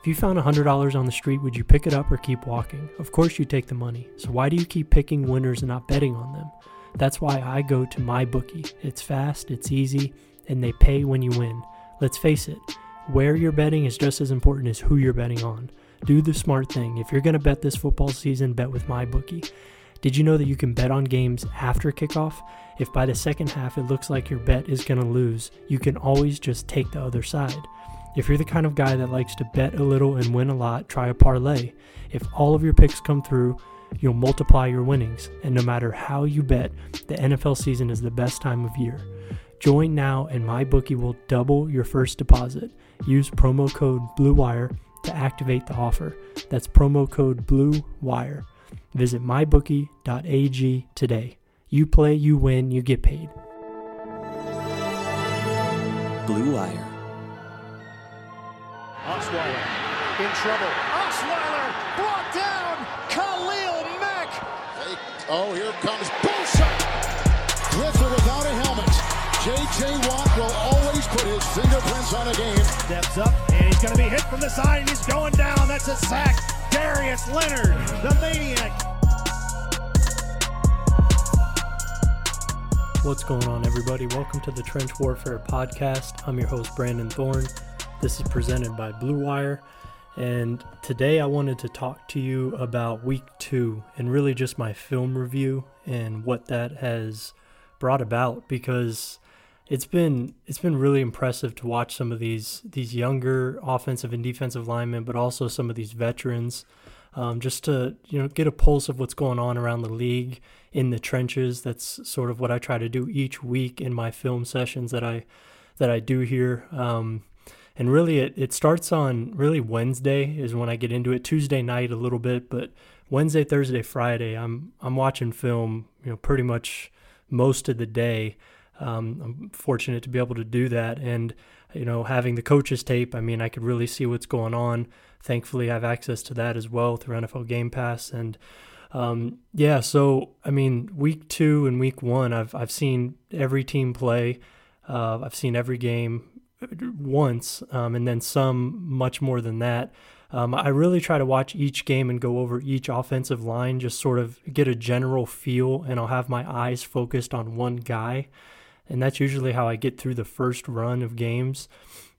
If you found $100 on the street, would you pick it up or keep walking? Of course, you take the money. So why do you keep picking winners and not betting on them? That's why I go to my bookie. It's fast, it's easy, and they pay when you win. Let's face it, where you're betting is just as important as who you're betting on. Do the smart thing. If you're going to bet this football season, bet with my bookie. Did you know that you can bet on games after kickoff? If by the second half it looks like your bet is going to lose, you can always just take the other side. If you're the kind of guy that likes to bet a little and win a lot, try a parlay. If all of your picks come through, you'll multiply your winnings. And no matter how you bet, the NFL season is the best time of year. Join now and MyBookie will double your first deposit. Use promo code BLUEWIRE to activate the offer. That's promo code BLUEWIRE. Visit mybookie.ag today. You play, you win, you get paid. Blue Wire. Osweiler in trouble. Osweiler brought down. Khalil Mack. Hey, oh, here comes Bosa. With or without a helmet, J.J. Watt will always put his fingerprints on a game. Steps up and he's going to be hit from the side and he's going down. That's a sack. Darius Leonard, the maniac. What's going on, everybody? Welcome to the Trench Warfare Podcast. I'm your host, Brandon Thorne. This is presented by Blue Wire. And today I wanted to talk to you about week two and really just my film review and what that has brought about because it's been it's been really impressive to watch some of these these younger offensive and defensive linemen, but also some of these veterans, um, just to you know get a pulse of what's going on around the league in the trenches. That's sort of what I try to do each week in my film sessions that I that I do here. Um, and really, it, it starts on really Wednesday is when I get into it. Tuesday night a little bit, but Wednesday, Thursday, Friday, I'm I'm watching film. You know, pretty much most of the day. Um, I'm fortunate to be able to do that, and you know, having the coaches tape. I mean, I could really see what's going on. Thankfully, I have access to that as well through NFL Game Pass, and um, yeah, so I mean, week two and week one, I've I've seen every team play. Uh, I've seen every game once, um, and then some much more than that. Um, I really try to watch each game and go over each offensive line, just sort of get a general feel, and I'll have my eyes focused on one guy, and that's usually how I get through the first run of games.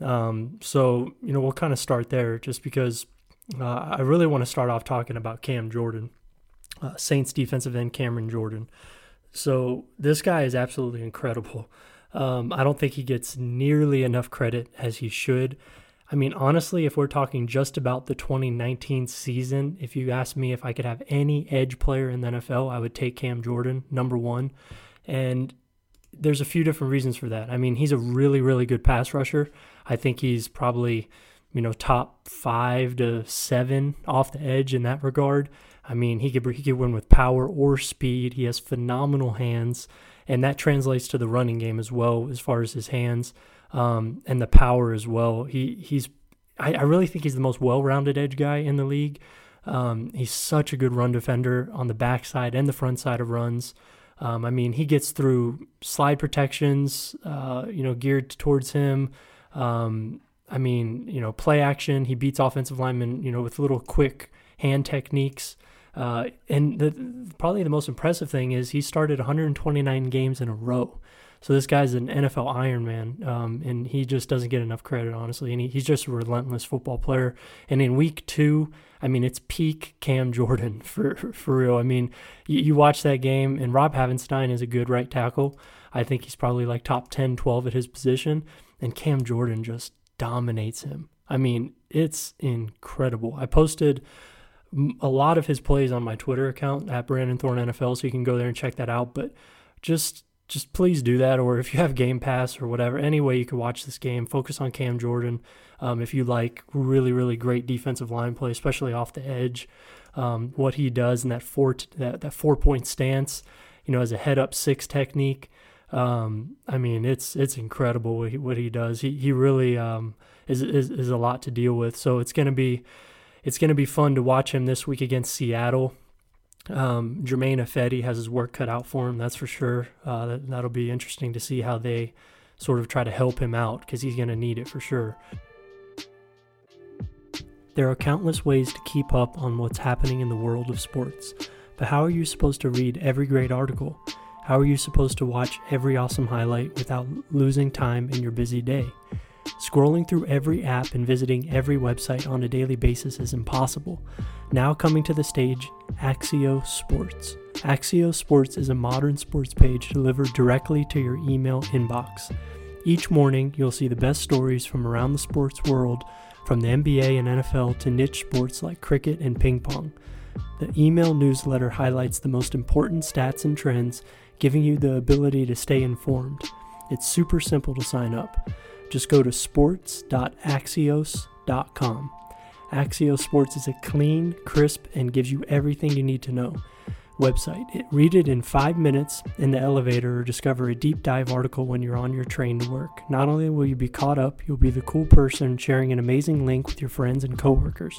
Um, so you know, we'll kind of start there, just because uh, I really want to start off talking about Cam Jordan uh, Saints defensive end Cameron Jordan. So this guy is absolutely incredible. Um, I don't think he gets nearly enough credit as he should. I mean, honestly, if we're talking just about the 2019 season, if you ask me if I could have any edge player in the NFL, I would take Cam Jordan, number one. And there's a few different reasons for that. I mean, he's a really, really good pass rusher. I think he's probably, you know, top five to seven off the edge in that regard. I mean, he could he could win with power or speed. He has phenomenal hands, and that translates to the running game as well, as far as his hands um, and the power as well. He he's I, I really think he's the most well-rounded edge guy in the league. Um, he's such a good run defender on the backside and the front side of runs. Um, I mean, he gets through slide protections, uh, you know, geared towards him. Um, I mean, you know, play action. He beats offensive linemen, you know, with little quick hand techniques. Uh, and the, probably the most impressive thing is he started 129 games in a row. So this guy's an NFL Ironman, um, and he just doesn't get enough credit, honestly. And he, he's just a relentless football player. And in week two, I mean, it's peak Cam Jordan for for real. I mean, you, you watch that game, and Rob Havenstein is a good right tackle. I think he's probably like top 10, 12 at his position, and Cam Jordan just dominates him. I mean, it's incredible. I posted a lot of his plays on my Twitter account at Brandon Thorne NFL, so you can go there and check that out. But just just please do that, or if you have Game Pass or whatever, any way you can watch this game, focus on Cam Jordan. Um, if you like really really great defensive line play, especially off the edge, um, what he does in that four t- that that four point stance, you know, as a head up six technique. Um, I mean, it's it's incredible what he, what he does. He he really um, is, is is a lot to deal with. So it's going to be it's going to be fun to watch him this week against Seattle. Um, Germain Ifedi has his work cut out for him, that's for sure. Uh, that, that'll be interesting to see how they sort of try to help him out because he's going to need it for sure. There are countless ways to keep up on what's happening in the world of sports, but how are you supposed to read every great article? How are you supposed to watch every awesome highlight without losing time in your busy day? Scrolling through every app and visiting every website on a daily basis is impossible. Now coming to the stage, Axios Sports. Axios Sports is a modern sports page delivered directly to your email inbox. Each morning, you'll see the best stories from around the sports world from the NBA and NFL to niche sports like cricket and ping pong. The email newsletter highlights the most important stats and trends, giving you the ability to stay informed. It's super simple to sign up. Just go to sports.axios.com. Axios Sports is a clean, crisp, and gives you everything you need to know website. It, read it in five minutes in the elevator or discover a deep dive article when you're on your train to work. Not only will you be caught up, you'll be the cool person sharing an amazing link with your friends and coworkers.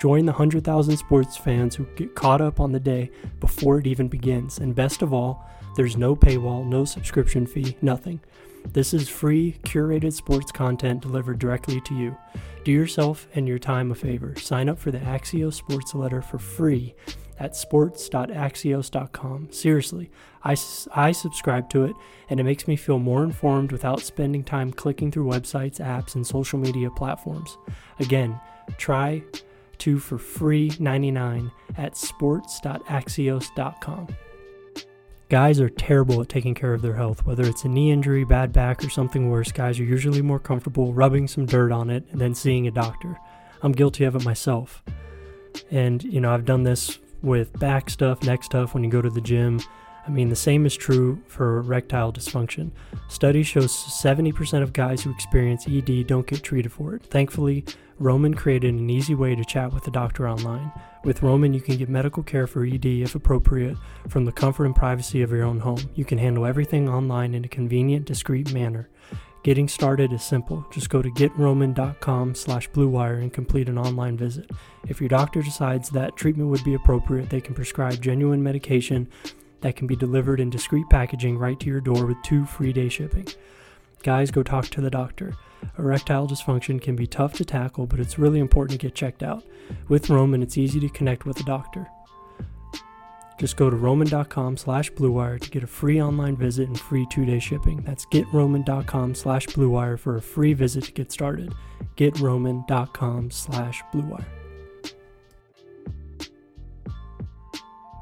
Join the 100,000 sports fans who get caught up on the day before it even begins. And best of all, there's no paywall, no subscription fee, nothing. This is free, curated sports content delivered directly to you. Do yourself and your time a favor. Sign up for the Axios Sports Letter for free at sports.axios.com. Seriously, I, I subscribe to it and it makes me feel more informed without spending time clicking through websites, apps, and social media platforms. Again, try to for free 99 at sports.axios.com. Guys are terrible at taking care of their health. Whether it's a knee injury, bad back, or something worse, guys are usually more comfortable rubbing some dirt on it than seeing a doctor. I'm guilty of it myself. And, you know, I've done this with back stuff, neck stuff when you go to the gym. I mean, the same is true for erectile dysfunction. Studies show 70% of guys who experience ED don't get treated for it. Thankfully, Roman created an easy way to chat with a doctor online. With Roman, you can get medical care for ED if appropriate from the comfort and privacy of your own home. You can handle everything online in a convenient, discreet manner. Getting started is simple. Just go to getroman.com slash bluewire and complete an online visit. If your doctor decides that treatment would be appropriate, they can prescribe genuine medication that can be delivered in discreet packaging right to your door with two free day shipping. Guys, go talk to the doctor. Erectile dysfunction can be tough to tackle, but it's really important to get checked out. With Roman, it's easy to connect with a doctor. Just go to roman.com slash bluewire to get a free online visit and free two-day shipping. That's getroman.com slash bluewire for a free visit to get started. getroman.com slash bluewire.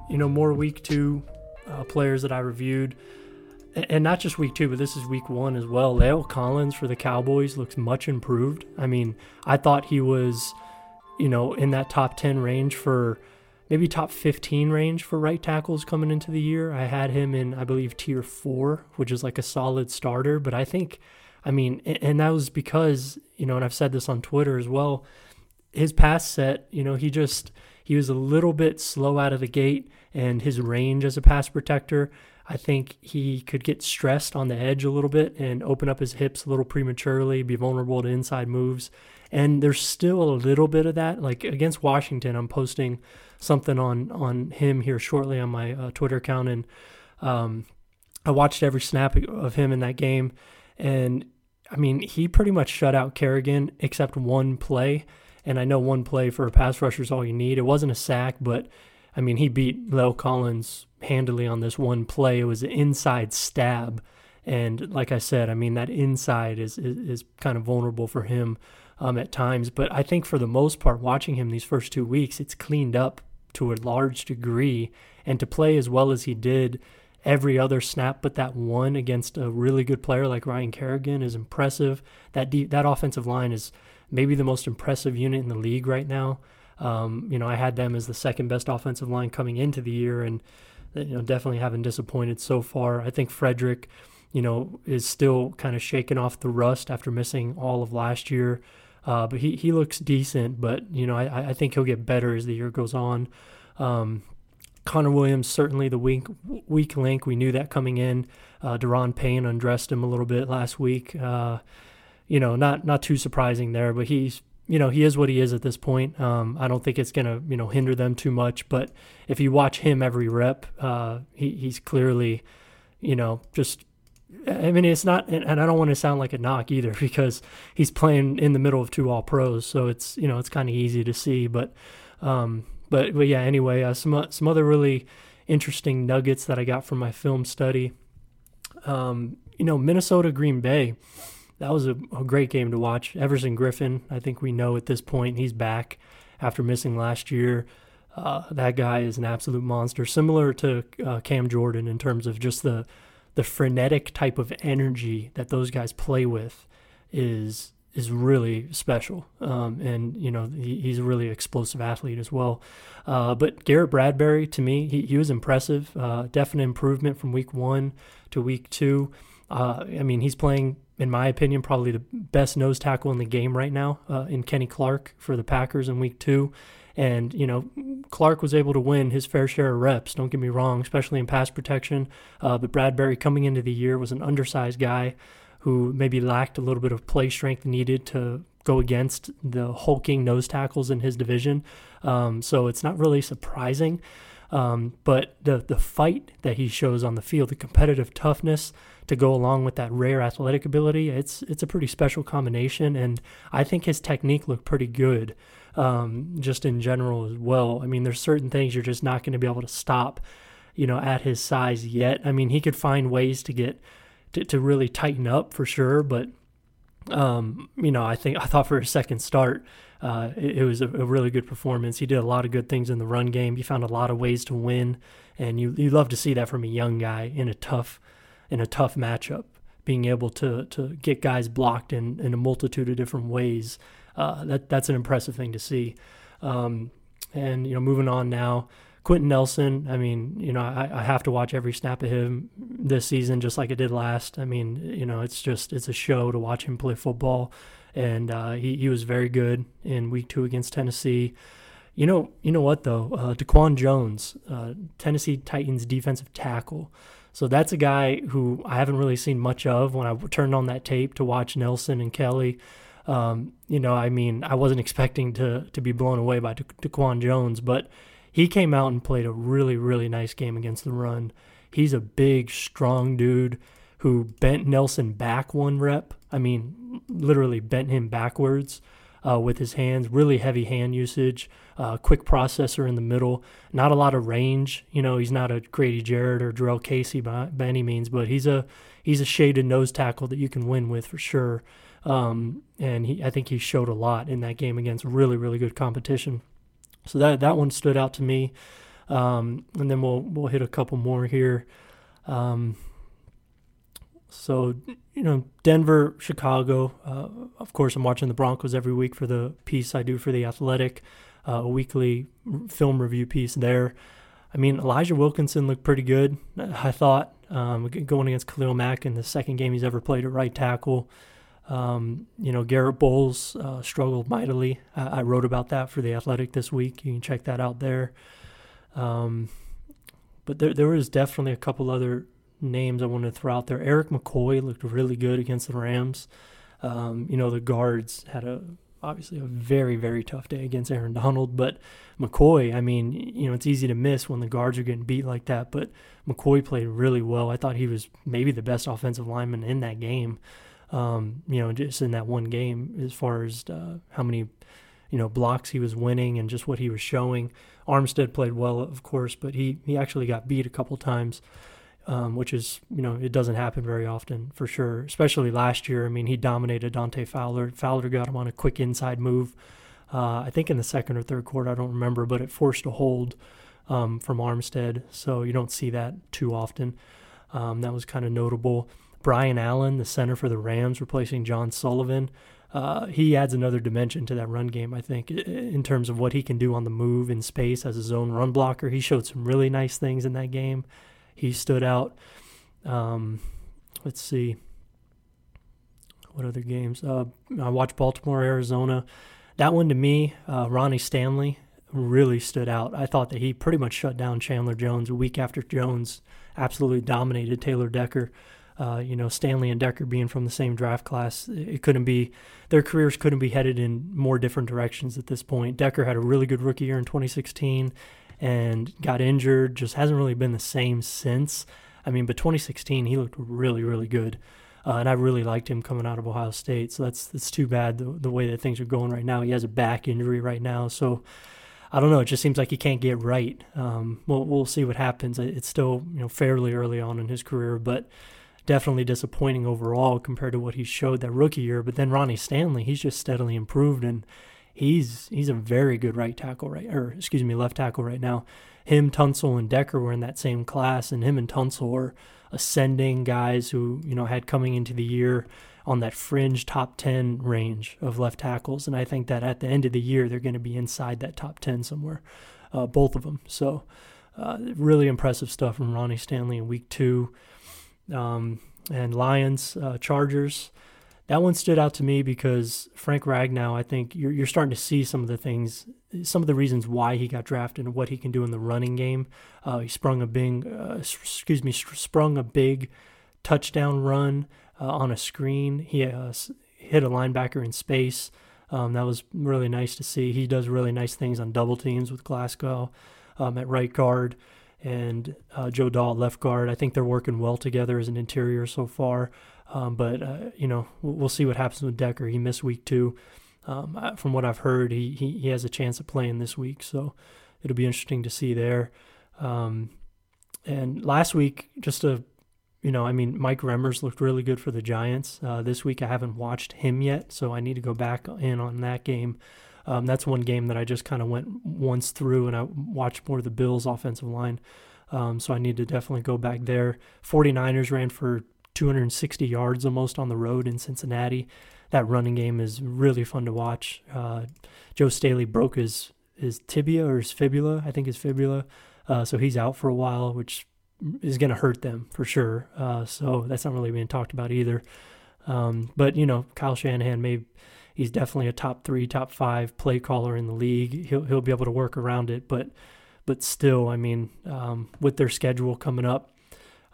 You know, more week two uh, players that I reviewed, and not just week two, but this is week one as well. La'el Collins for the Cowboys looks much improved. I mean, I thought he was, you know, in that top 10 range for – maybe top 15 range for right tackles coming into the year. I had him in, I believe, tier four, which is like a solid starter. But I think, I mean, and that was because, you know, and I've said this on Twitter as well, his pass set, you know, he just, he was a little bit slow out of the gate and his range as a pass protector. I think he could get stressed on the edge a little bit and open up his hips a little prematurely, be vulnerable to inside moves. And there's still a little bit of that. Like against Washington, I'm posting something on on him here shortly on my uh, Twitter account, and um, I watched every snap of him in that game, and I mean he pretty much shut out Kerrigan except one play, and I know one play for a pass rusher is all you need. It wasn't a sack, but I mean he beat La'el Collins handily on this one play. It was an inside stab. And like I said, I mean that inside is, is, is kind of vulnerable for him um, at times. But I think for the most part, watching him these first two weeks, it's cleaned up to a large degree. And to play as well as he did every other snap but that one against a really good player like Ryan Kerrigan is impressive. That deep, that offensive line is maybe the most impressive unit in the league right now. Um, you know, I had them as the second best offensive line coming into the year, and you know, definitely haven't disappointed so far. I think Frederick, you know, is still kind of shaking off the rust after missing all of last year. Uh, but he, he looks decent, but you know I, I think he'll get better as the year goes on. Um, Connor Williams certainly the weak weak link. We knew that coming in. Uh, Daron Payne undressed him a little bit last week. Uh, you know, not not too surprising there, but he's you know he is what he is at this point. Um, I don't think it's gonna you know hinder them too much. But if you watch him every rep, uh, he, he's clearly you know just I mean, it's not, and I don't want to sound like a knock either because he's playing in the middle of two All Pros, so it's you know it's kind of easy to see. But, um, but but yeah. Anyway, uh, some some other really interesting nuggets that I got from my film study. Um, you know, Minnesota Green Bay. That was a, a great game to watch. Everson Griffen, I think we know at this point he's back after missing last year. Uh, that guy is an absolute monster, similar to uh, Cam Jordan in terms of just the the frenetic type of energy that those guys play with is is really special. Um, and you know he, he's a really explosive athlete as well. Uh, but Garrett Bradbury, to me, he, he was impressive. Uh, definite improvement from week one to week two. Uh, I mean, he's playing, in my opinion, probably the best nose tackle in the game right now uh, in Kenny Clark for the Packers in week two. And, you know, Clark was able to win his fair share of reps, don't get me wrong, especially in pass protection. Uh, but Bradbury coming into the year was an undersized guy who maybe lacked a little bit of play strength needed to go against the hulking nose tackles in his division. Um, so it's not really surprising. Um, but the the fight that he shows on the field, the competitive toughness to go along with that rare athletic ability, it's it's a pretty special combination. And I think his technique looked pretty good um, just in general as well. I mean, there's certain things you're just not going to be able to stop, you know, at his size yet. I mean, he could find ways to get to, to really tighten up for sure, but um, you know, I think I thought for a second start, uh, it, it, was a, a, really good performance. He did a lot of good things in the run game. He found a lot of ways to win, and you you love to see that from a young guy in a tough in a tough matchup, being able to to get guys blocked in in a multitude of different ways uh, that that's an impressive thing to see. Um, and you know, moving on now, Quenton Nelson. I mean, you know, I, I, have to watch every snap of him this season, just like I did last. I mean, you know, it's just it's a show to watch him play football, and uh, he he was very good in Week Two against Tennessee. You know, you know what though, uh, Daquan Jones, uh, Tennessee Titans defensive tackle. So that's a guy who I haven't really seen much of when I turned on that tape to watch Nelson and Kelly. Um, you know, I mean, I wasn't expecting to to be blown away by Daquan Jones, but he came out and played a really really nice game against the run. He's a big, strong dude who bent Nelson back one rep. I mean, literally bent him backwards uh, with his hands. Really heavy hand usage. Uh, quick processor in the middle. Not a lot of range. You know, he's not a Grady Jarrett or Jurrell Casey by, by any means, but he's a he's a shaded nose tackle that you can win with for sure. Um, and he, I think he showed a lot in that game against really, really good competition. So that that one stood out to me. Um, and then we'll we'll hit a couple more here. Um, so you know, Denver, Chicago. Uh, of course, I'm watching the Broncos every week for the piece I do for the Athletic, uh, a weekly film review piece there. I mean, Elijah Wilkinson looked pretty good. I thought um, going against Khalil Mack in the second game he's ever played at right tackle. Um, you know, Garett Bolles uh, struggled mightily. I, I, wrote about that for the Athletic this week. You can check that out there. Um, but there, there was definitely a couple other names I wanted to throw out there. Erik McCoy looked really good against the Rams. Um, you know, the guards had a obviously a very very tough day against Aaron Donald, but McCoy, I mean, you know, it's easy to miss when the guards are getting beat like that. But McCoy played really well. I thought he was maybe the best offensive lineman in that game um, you know, just in that one game as far as uh, how many, you know, blocks he was winning and just what he was showing. Armstead played well, of course, but he, he actually got beat a couple times, um, which is, you know, it doesn't happen very often for sure, especially last year. I mean, he dominated Dante Fowler. Fowler got him on a quick inside move, uh, I think in the second or third quarter, I don't remember, but it forced a hold um, from Armstead, so you don't see that too often. Um, that was kind of notable. Brian Allen, the center for the Rams, replacing John Sullivan. Uh, he adds another dimension to that run game, I think, in terms of what he can do on the move in space as a zone run blocker. He showed some really nice things in that game. He stood out. Um, let's see. What other games? Uh, I watched Baltimore, Arizona. That one to me, uh, Ronnie Stanley really stood out. I thought that he pretty much shut down Chandler Jones a week after Jones absolutely dominated Taylor Decker. Uh, you know, Stanley and Decker being from the same draft class, it couldn't be, their careers couldn't be headed in more different directions at this point. Decker had a really good rookie year in 2016 and got injured, just hasn't really been the same since. I mean, but 2016 he looked really really good. Uh, and I really liked him coming out of Ohio State. So that's that's too bad the, the way that things are going right now. He has a back injury right now, so I don't know. It just seems like he can't get right. Um, we'll we'll see what happens. It's still you know fairly early on in his career, but definitely disappointing overall compared to what he showed that rookie year. But then Ronnie Stanley, he's just steadily improved, and he's he's a very good right tackle right or excuse me left tackle right now. Him, Tunsil, and Decker were in that same class, and him and Tunsil were ascending guys who you know had coming into the year on that fringe top 10 range of left tackles and i think that at the end of the year they're going to be inside that top 10 somewhere uh, both of them so uh, really impressive stuff from ronnie stanley in week two um, and lions uh, chargers that one stood out to me because Frank Ragnow, I think you're, you're starting to see some of the things, some of the reasons why he got drafted and what he can do in the running game. Uh, he sprung a big, uh, excuse me, sprung a big touchdown run uh, on a screen. He uh, hit a linebacker in space. Um, that was really nice to see. He does really nice things on double teams with Glasgow um, at right guard and uh, Joe Dahl left guard. I think they're working well together as an interior so far. Um, but uh, you know, we'll see what happens with Decker. He missed week two. Um, from what I've heard, he, he, he has a chance of playing this week, so it'll be interesting to see there. Um, and last week, just a you know, I mean, Mike Remmers looked really good for the Giants. Uh, this week, I haven't watched him yet, so I need to go back in on that game. Um, that's one game that I just kind of went once through, and I watched more of the Bills' offensive line. Um, so I need to definitely go back there. 49ers ran for 260 yards almost on the road in Cincinnati. That running game is really fun to watch. Uh, Joe Staley broke his his tibia or his fibula, I think his fibula, uh, so he's out for a while, which is going to hurt them for sure. Uh, so that's not really being talked about either. Um, but you know, Kyle Shanahan may he's definitely a top three, top five play caller in the league. He'll he'll be able to work around it, but but still, I mean, um, with their schedule coming up,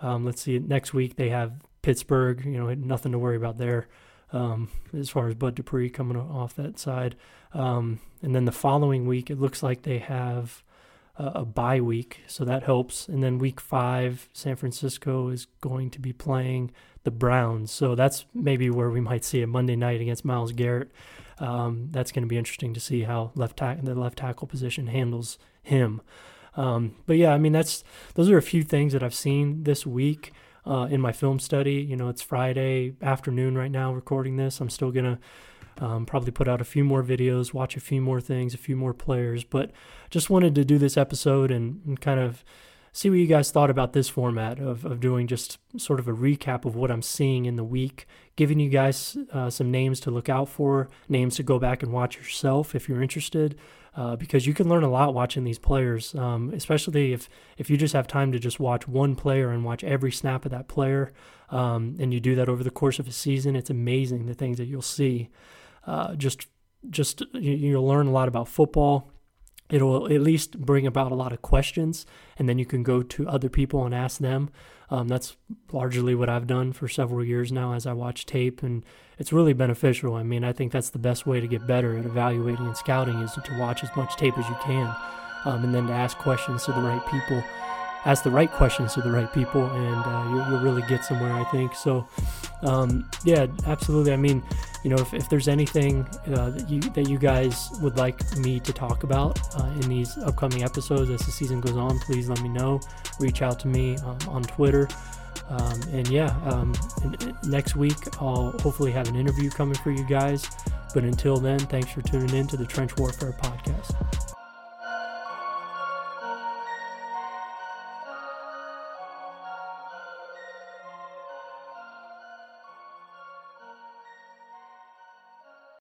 um, let's see, next week they have Pittsburgh, you know, nothing to worry about there um, as far as Bud Dupree coming off that side. Um, and then the following week, it looks like they have a, a bye week, so that helps. And then week five, San Francisco is going to be playing the Browns, so that's maybe where we might see a Monday night against Myles Garrett. Um, that's going to be interesting to see how left ta- the left tackle position handles him. Um, but yeah, I mean that's those are a few things that I've seen this week uh, in my film study. You know, it's Friday afternoon right now recording this. I'm still to um, probably put out a few more videos, watch a few more things, a few more players, but just wanted to do this episode and, and kind of see what you guys thought about this format of, of doing just sort of a recap of what I'm seeing in the week, giving you guys uh, some names to look out for, names to go back and watch yourself if you're interested, uh, because you can learn a lot watching these players, um, especially if, if you just have time to just watch one player and watch every snap of that player, um, and you do that over the course of a season. It's amazing the things that you'll see. Uh, just just you'll learn a lot about football it'll at least bring about a lot of questions and then you can go to other people and ask them um, that's largely what i've done for several years now as i watch tape and it's really beneficial i mean i think that's the best way to get better at evaluating and scouting is to watch as much tape as you can um, and then to ask questions to the right people ask the right questions to the right people, and uh, you'll, you'll, really get somewhere, I think. So, um, yeah, absolutely. I mean, you know, if, if there's anything uh, that you that you guys would like me to talk about uh, in these upcoming episodes as the season goes on, please let me know. Reach out to me um, on Twitter. Um, and yeah, um, next week I'll hopefully have an interview coming for you guys. But until then, thanks for tuning in to the Trench Warfare Podcast.